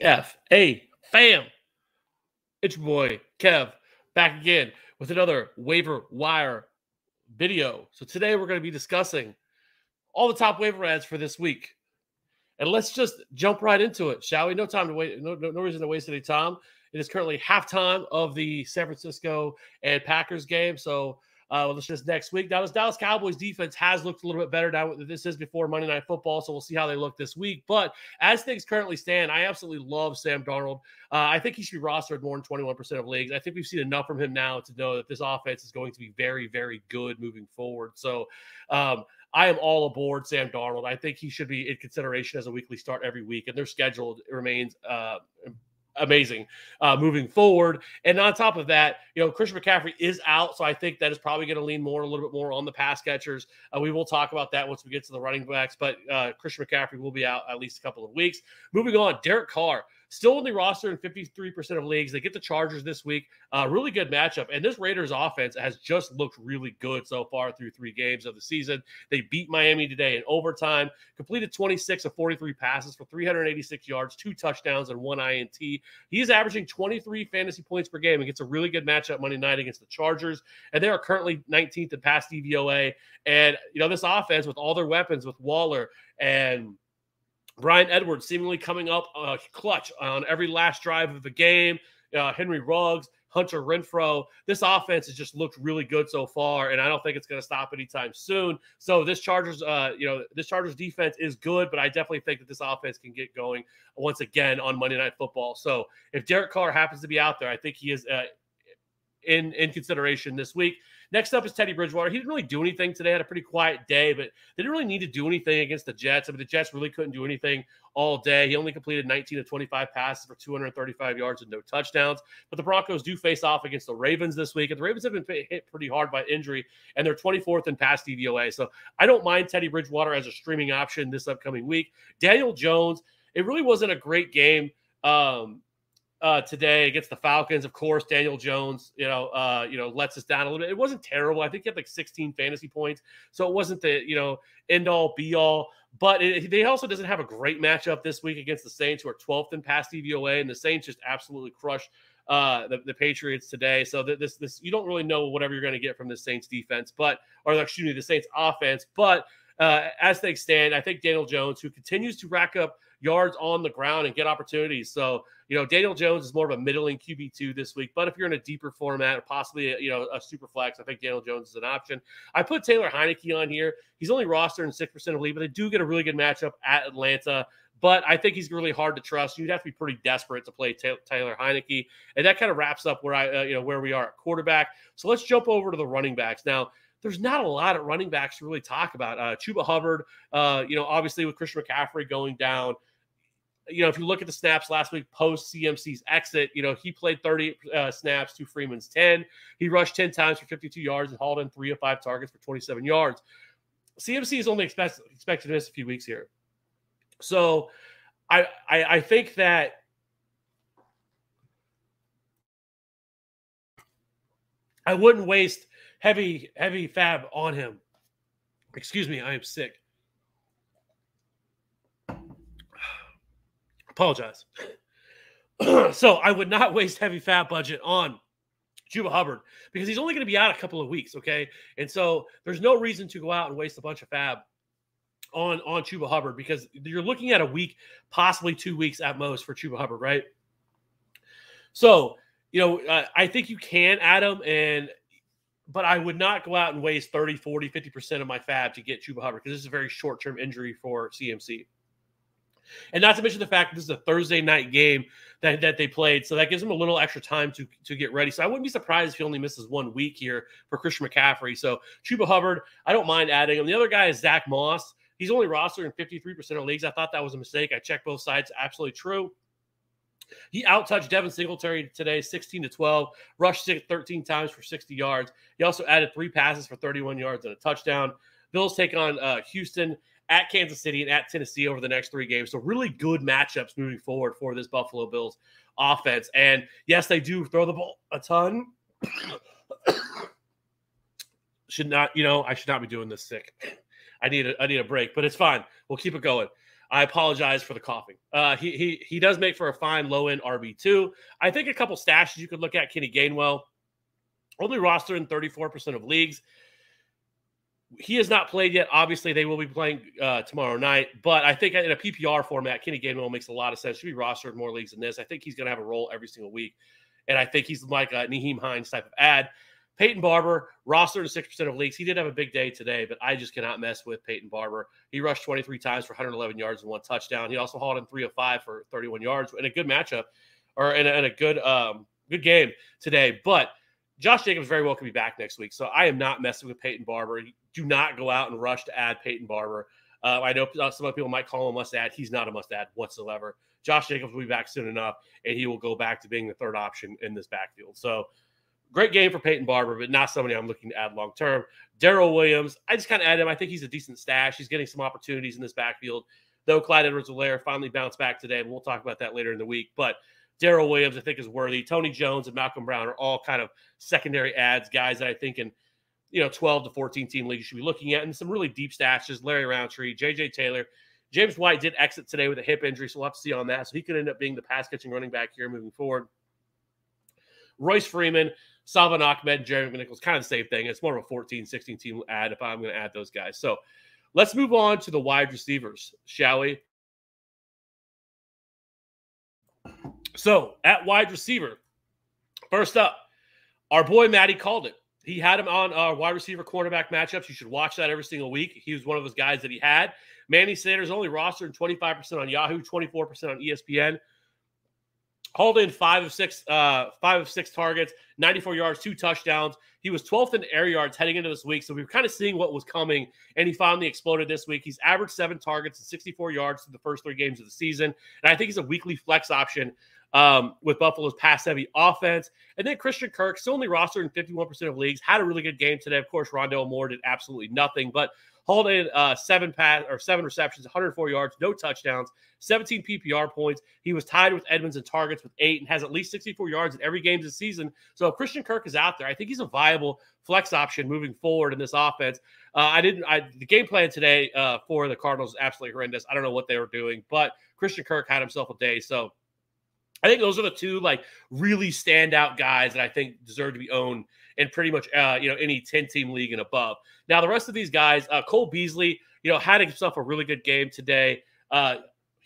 TFA fam. It's your boy Kev back again with another waiver wire video. So today we're going to be discussing all the top waiver adds for this week. And let's just jump right into it, shall we? No time to wait. No, no, no reason to waste any time. It is currently halftime of the San Francisco and Packers game. So uh, well, this is next week. Now, this Dallas Cowboys defense has looked a little bit better now. This is before Monday Night Football, so we'll see how they look this week. But as things currently stand, I absolutely love Sam Darnold. Uh, I think he should be rostered more than 21% of leagues. I think we've seen enough from him now to know that this offense is going to be very, very good moving forward. So, um, I am all aboard Sam Darnold. I think he should be in consideration as a weekly start every week, and their schedule remains uh, amazing uh, moving forward. And on top of that, you know, Christian McCaffrey is out, so I think that is probably going to lean more a little bit more on the pass catchers. Uh, we will talk about that once we get to the running backs, but uh, Christian McCaffrey will be out at least a couple of weeks. Moving on, Derek Carr. Still only roster in 53% of leagues. They get the Chargers this week. Uh, really good matchup. And this Raiders offense has just looked really good so far through three games of the season. They beat Miami today in overtime, completed 26 of 43 passes for 386 yards, two touchdowns, and one INT. He's averaging 23 fantasy points per game and gets a really good matchup Monday night against the Chargers. And they are currently 19th in pass DVOA. And, you know, this offense with all their weapons with Waller and Bryan Edwards seemingly coming up uh, clutch on every last drive of the game. Uh, Henry Ruggs, Hunter Renfrow. This offense has just looked really good so far, and I don't think it's going to stop anytime soon. So this Chargers, uh, you know, this Chargers defense is good, but I definitely think that this offense can get going once again on Monday Night Football. So if Derek Carr happens to be out there, I think he is uh, in in consideration this week. Next up is Teddy Bridgewater. He didn't really do anything today. Had a pretty quiet day, but they didn't really need to do anything against the Jets. I mean, the Jets really couldn't do anything all day. He only completed 19 to 25 passes for 235 yards and no touchdowns. But the Broncos do face off against the Ravens this week, and the Ravens have been hit pretty hard by injury, and they're 24th in pass DVOA. So I don't mind Teddy Bridgewater as a streaming option this upcoming week. Daniel Jones. It really wasn't a great game. Um, uh, today against the Falcons. Of course, Daniel Jones, you know, uh, you know, lets us down a little bit. It wasn't terrible. I think he had like 16 fantasy points, so it wasn't the you know end all be all. But it, they also doesn't have a great matchup this week against the Saints, who are 12th in pass DVOA, and the Saints just absolutely crushed uh, the, the Patriots today. So this this you don't really know whatever you're going to get from the Saints defense, but or excuse me, the Saints offense. But uh, as things stand, I think Daniel Jones, who continues to rack up yards on the ground and get opportunities. So, You know, Daniel Jones is more of a middling QB two this week, but if you're in a deeper format, possibly you know a super flex, I think Daniel Jones is an option. I put Taylor Heinicke on here. He's only rostered in six percent of league, but they do get a really good matchup at Atlanta. But I think he's really hard to trust. You'd have to be pretty desperate to play Taylor Heinicke, and that kind of wraps up where I, uh, you know, where we are at quarterback. So let's jump over to the running backs now there's not a lot of running backs to really talk about. Uh, Chuba Hubbard, uh, you know, obviously with Christian McCaffrey going down, you know, if you look at the snaps last week post CMC's exit, you know, he played 30 uh, snaps to Freeman's 10. He rushed 10 times for 52 yards and hauled in three of five targets for 27 yards. CMC is only expect, expected to miss a few weeks here. So I, I, I think that I wouldn't waste heavy, heavy fab on him. Excuse me, I am sick. Apologize. so I would not waste heavy fab budget on Chuba Hubbard because he's only going to be out a couple of weeks. Okay. And so there's no reason to go out and waste a bunch of fab on on Chuba Hubbard because you're looking at a week, possibly two weeks at most for Chuba Hubbard, right? So, you know, uh, I think you can add him and but I would not go out and waste 30, 40, 50% of my fab to get Chuba Hubbard because this is a very short term injury for CMC. And not to mention the fact that this is a Thursday night game that, that they played. So that gives him a little extra time to, to get ready. So I wouldn't be surprised if he only misses one week here for Christian McCaffrey. So Chuba Hubbard, I don't mind adding him. The other guy is Zach Moss. He's only rostered in 53% of leagues. I thought that was a mistake. I checked both sides. Absolutely true. He outtouched Devin Singletary today, 16 to 12, rushed 13 times for 60 yards. He also added three passes for 31 yards and a touchdown. Bills take on uh, Houston at Kansas City and at Tennessee over the next three games. So really good matchups moving forward for this Buffalo Bills offense. And yes, they do throw the ball a ton. should not, you know, I should not be doing this sick. I need a, I need a break, but it's fine. We'll keep it going. I apologize for the coughing. Uh, he he he does make for a fine low end RB two. I think a couple stashes you could look at. Kenny Gainwell, only roster in thirty four percent of leagues. He has not played yet. Obviously, they will be playing uh, tomorrow night. But I think in a PPR format, Kenny Gainwell makes a lot of sense. Should be rostered more leagues than this. I think he's going to have a role every single week, and I think he's like a Nyheim Hines type of add. Peyton Barber, rostered in 6% of leagues. He did have a big day today, but I just cannot mess with Peyton Barber. He rushed 23 times for 111 yards and one touchdown. He also hauled in three of five for 31 yards in a good matchup or in a, in a good um, good game today. But Josh Jacobs very well could be back next week. So I am not messing with Peyton Barber. Do not go out and rush to add Peyton Barber. Uh, I know some of the people might call him a must add. He's not a must add whatsoever. Josh Jacobs will be back soon enough, and he will go back to being the third option in this backfield. So Great game for Peyton Barber, but not somebody I'm looking to add long term. Darrel Williams, I just kind of add him. I think he's a decent stash. He's getting some opportunities in this backfield. Though Clyde Edwards-Helaire finally bounced back today, and we'll talk about that later in the week. But Darrel Williams, I think, is worthy. Tony Jones and Malcolm Brown are all kind of secondary adds, guys that I think in you know 12 to 14 team league you should be looking at, and some really deep stashes. Larry Rountree, JJ Taylor, James White did exit today with a hip injury, so we'll have to see on that. So he could end up being the pass catching running back here moving forward. Royce Freeman, Salvon Ahmed, Jeremy Nichols, kind of the same thing. It's more of a 14, 16 team add if I'm going to add those guys. So let's move on to the wide receivers, shall we? So at wide receiver, first up, our boy Maddie called it. He had him on our wide receiver cornerback matchups. You should watch that every single week. He was one of those guys that he had. Manny Sanders only rostered 25% on Yahoo, 24% on ESPN. Hauled in five of six, uh, five of six targets, 94 yards, two touchdowns. He was 12th in air yards heading into this week, so we were kind of seeing what was coming, and he finally exploded this week. He's averaged seven targets and 64 yards through the first three games of the season, and I think he's a weekly flex option um, with Buffalo's pass-heavy offense. And then Christian Kirk, still only rostered in 51% of leagues, had a really good game today. Of course, Rondale Moore did absolutely nothing, but hauled in uh, seven pass or seven receptions, 104 yards, no touchdowns, 17 PPR points. He was tied with Edmonds in targets with eight and has at least 64 yards in every game this season. So if Christian Kirk is out there, I think he's a viable flex option moving forward in this offense. Uh, I didn't. I the game plan today uh, for the Cardinals is absolutely horrendous. I don't know what they were doing, but Christian Kirk had himself a day. So I think those are the two like really standout guys that I think deserve to be owned in pretty much uh, you know any 10 team league and above. Now the rest of these guys, uh, Cole Beasley, you know, had himself a really good game today. Uh,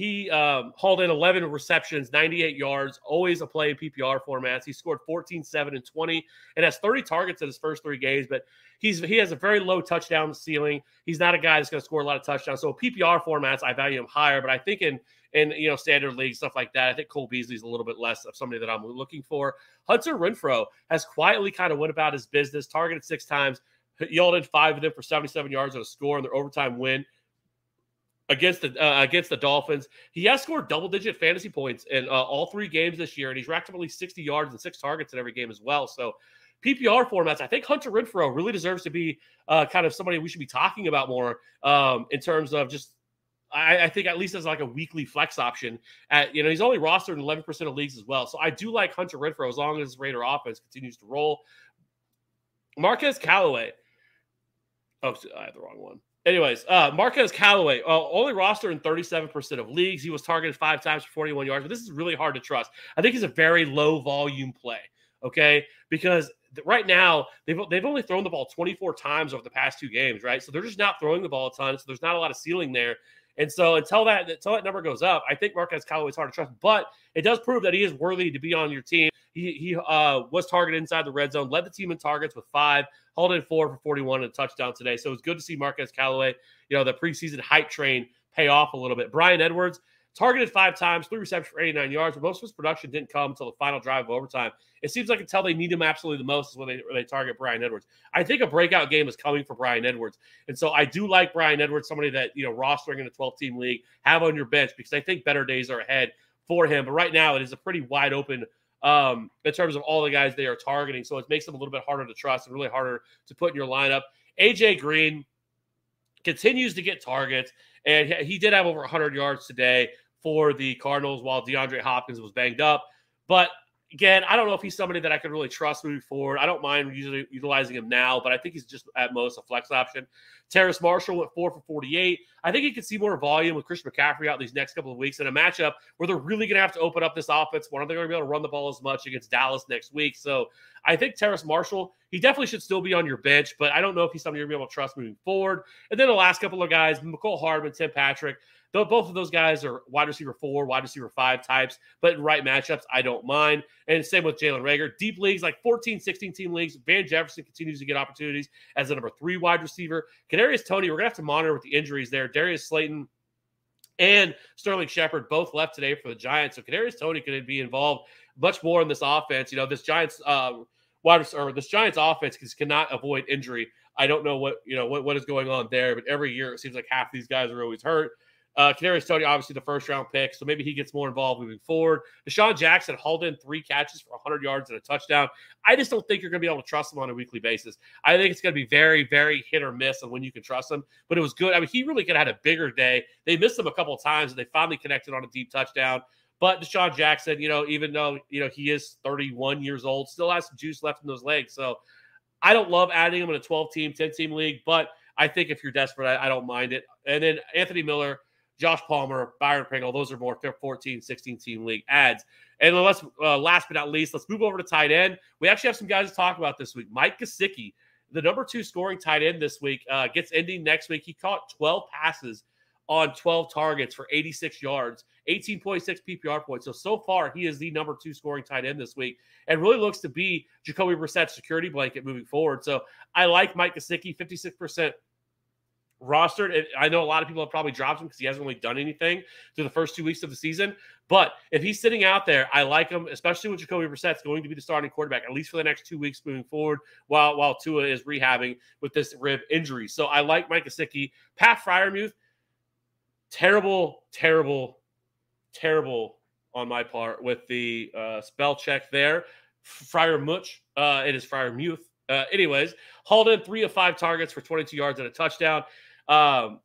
he um, hauled in 11 receptions, 98 yards, always a play in PPR formats. He scored 14, 7, and 20, and has 30 targets in his first three games. But he's he has a very low touchdown ceiling. He's not a guy that's going to score a lot of touchdowns. So PPR formats, I value him higher. But I think in in you know standard league stuff like that, I think Cole Beasley's a little bit less of somebody that I'm looking for. Hunter Renfrow has quietly kind of went about his business, targeted six times, yielded five of them for 77 yards on a score in their overtime win against the uh, against the Dolphins. He has scored double digit fantasy points in uh, all three games this year, and he's racked up at least 60 yards and six targets in every game as well. So PPR formats, I think Hunter Renfrow really deserves to be uh, kind of somebody we should be talking about more um, in terms of just. I, I, think at least as like a weekly flex option. At you know he's only rostered in 11 percent of leagues as well, so I do like Hunter Renfrow as long as his Raider offense continues to roll. Marquez Callaway. Oh, I have the wrong one. Anyways, uh, Marquez Callaway, uh, only roster in 37% of leagues. He was targeted five times for 41 yards, but this is really hard to trust. I think he's a very low volume play, okay? Because right now, they've, they've only thrown the ball 24 times over the past two games, right? So they're just not throwing the ball a ton. So there's not a lot of ceiling there. And so until that until that number goes up, I think Marquez Callaway is hard to trust. But it does prove that he is worthy to be on your team. He he uh, was targeted inside the red zone, led the team in targets with five, hauled in four for 41 and a touchdown today. So it's good to see Marquez Callaway, you know, the preseason hype train pay off a little bit. Bryan Edwards, targeted five times, three receptions for 89 yards, but most of his production didn't come until the final drive of overtime. It seems like until they need him absolutely the most is when they, when they target Bryan Edwards. I think a breakout game is coming for Bryan Edwards. And so I do like Bryan Edwards, somebody that, you know, rostering in a 12 team league, have on your bench because I think better days are ahead for him. But right now, it is a pretty wide open um, in terms of all the guys they are targeting. So it makes them a little bit harder to trust and really harder to put in your lineup. AJ Green continues to get targets, and he did have over 100 yards today for the Cardinals while DeAndre Hopkins was banged up. But again, I don't know if he's somebody that I could really trust moving forward. I don't mind usually utilizing him now, but I think he's just at most a flex option. Terrace Marshall went four for 48. I think you can see more volume with Christian McCaffrey out these next couple of weeks in a matchup where they're really going to have to open up this offense. One, are they going to be able to run the ball as much against Dallas next week? So I think Terrace Marshall, he definitely should still be on your bench, but I don't know if he's somebody you're going to be able to trust moving forward. And then the last couple of guys, Mecole Hardman, Tim Patrick. Though both of those guys are wide receiver four, wide receiver five types, but in right matchups, I don't mind. And same with Jalen Reagor. Deep leagues, like 14, 16 team leagues, Van Jefferson continues to get opportunities as the number three wide receiver. Kadarius Toney, we're gonna have to monitor with the injuries there. Darius Slayton and Sterling Shepard both left today for the Giants. So Kadarius Toney could be involved much more in this offense. You know, this Giants uh, wide or this Giants offense cannot avoid injury. I don't know what you know what, what is going on there, but every year it seems like half these guys are always hurt. Uh, Kadarius Toney, obviously the first round pick, so maybe he gets more involved moving forward. DeSean Jackson hauled in three catches for 100 yards and a touchdown. I just don't think you're going to be able to trust him on a weekly basis. I think it's going to be very, very hit or miss on when you can trust him. But it was good. I mean, he really could have had a bigger day. They missed him a couple of times, and they finally connected on a deep touchdown. But DeSean Jackson, you know, even though you know he is 31 years old, still has some juice left in those legs. So I don't love adding him in a 12 team, 10 team league, but I think if you're desperate, I, I don't mind it. And then Anthony Miller Josh Palmer, Byron Pringle. Those are more 14, 16 team league adds. And let's uh, last but not least, let's move over to tight end. We actually have some guys to talk about this week. Mike Gesicki, the number two scoring tight end this week, uh, gets ending next week. He caught 12 passes on 12 targets for 86 yards, 18.6 PPR points. So so far, he is the number two scoring tight end this week, and really looks to be Jacoby Brissett's security blanket moving forward. So I like Mike Gesicki, 56% rostered. I know a lot of people have probably dropped him because he hasn't really done anything through the first two weeks of the season. But if he's sitting out there, I like him, especially with Jacoby Brissett's going to be the starting quarterback at least for the next two weeks moving forward, while while Tua is rehabbing with this rib injury. So I like Mike Gesicki. Pat Freiermuth, terrible, terrible, terrible on my part with the uh, spell check there. Freiermuth, uh, it is Freiermuth. Uh, anyways, hauled in three of five targets for 22 yards and a touchdown. Um,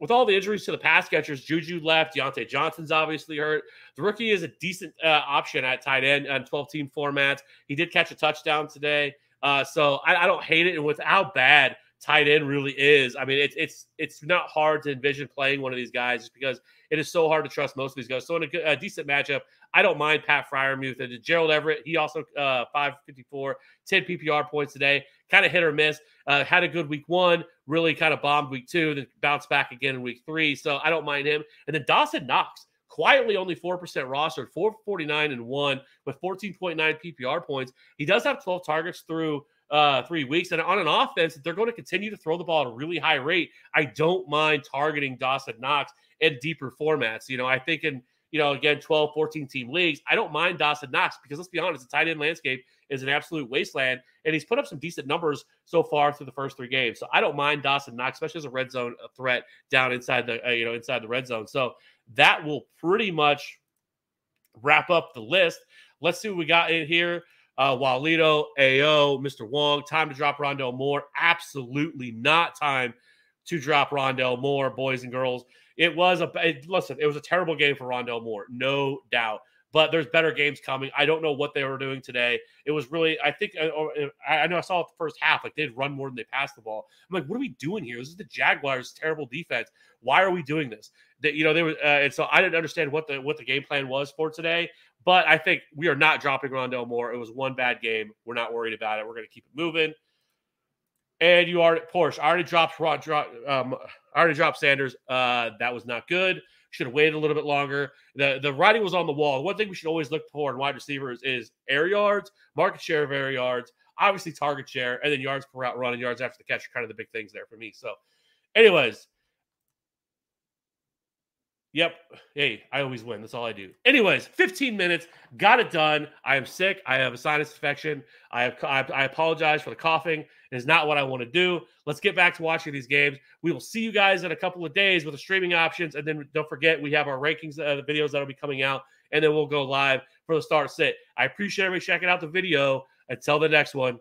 with all the injuries to the pass catchers, Juju left. Diontae Johnson's obviously hurt. The rookie is a decent uh, option at tight end on 12 team formats. He did catch a touchdown today. Uh, so I, I, don't hate it. And with how bad tight end really is, I mean, it's it's it's not hard to envision playing one of these guys just because it is so hard to trust most of these guys. So in a, a decent matchup, I don't mind Pat Freiermuth and Gerald Everett. He also uh, 554, 10 PPR points today. kind of hit or miss. Uh, had a good week one, really kind of bombed week two, then bounced back again in week three. So I don't mind him. And then Dawson Knox, quietly only 4% rostered, 449 and one with 14.9 PPR points. He does have 12 targets through uh, three weeks. And on an offense, they're going to continue to throw the ball at a really high rate. I don't mind targeting Dawson Knox in deeper formats. You know, I think in, you know, again, 12, 14 team leagues, I don't mind Dawson Knox because let's be honest, the tight end landscape is an absolute wasteland. And he's put up some decent numbers so far through the first three games. So I don't mind Dawson Knox, especially as a red zone threat down inside the, uh, you know, inside the red zone. So that will pretty much wrap up the list. Let's see what we got in here. Uh, Walito, AO, Mr. Wong, time to drop Rondale Moore. Absolutely not time to drop Rondale Moore, boys and girls. It was a it, listen. It was a terrible game for Rondale Moore, no doubt. But there's better games coming. I don't know what they were doing today. It was really, I think, uh, uh, I, I know I saw it the first half. Like they'd run more than they passed the ball. I'm like, what are we doing here? This is the Jaguars' terrible defense. Why are we doing this? That you know they were, uh, and so I didn't understand what the what the game plan was for today. But I think we are not dropping Rondale Moore. It was one bad game. We're not worried about it. We're going to keep it moving. And you are Porsche. I already dropped Rod, um, I already dropped Sanders. Uh, that was not good. Should have waited a little bit longer. The the writing was on the wall. One thing we should always look for in wide receivers is air yards, market share of air yards, obviously target share, and then yards per route run and yards after the catch are kind of the big things there for me. So, anyways, Yep. Hey, I always win. That's all I do. Anyways, 15 minutes, got it done. I am sick. I have a sinus infection. I have. I, I apologize for the coughing. It is not what I want to do. Let's get back to watching these games. We will see you guys in a couple of days with the streaming options, and then don't forget we have our rankings, uh, the videos that'll be coming out, and then we'll go live for the start sit. I appreciate everybody checking out the video. Until the next one,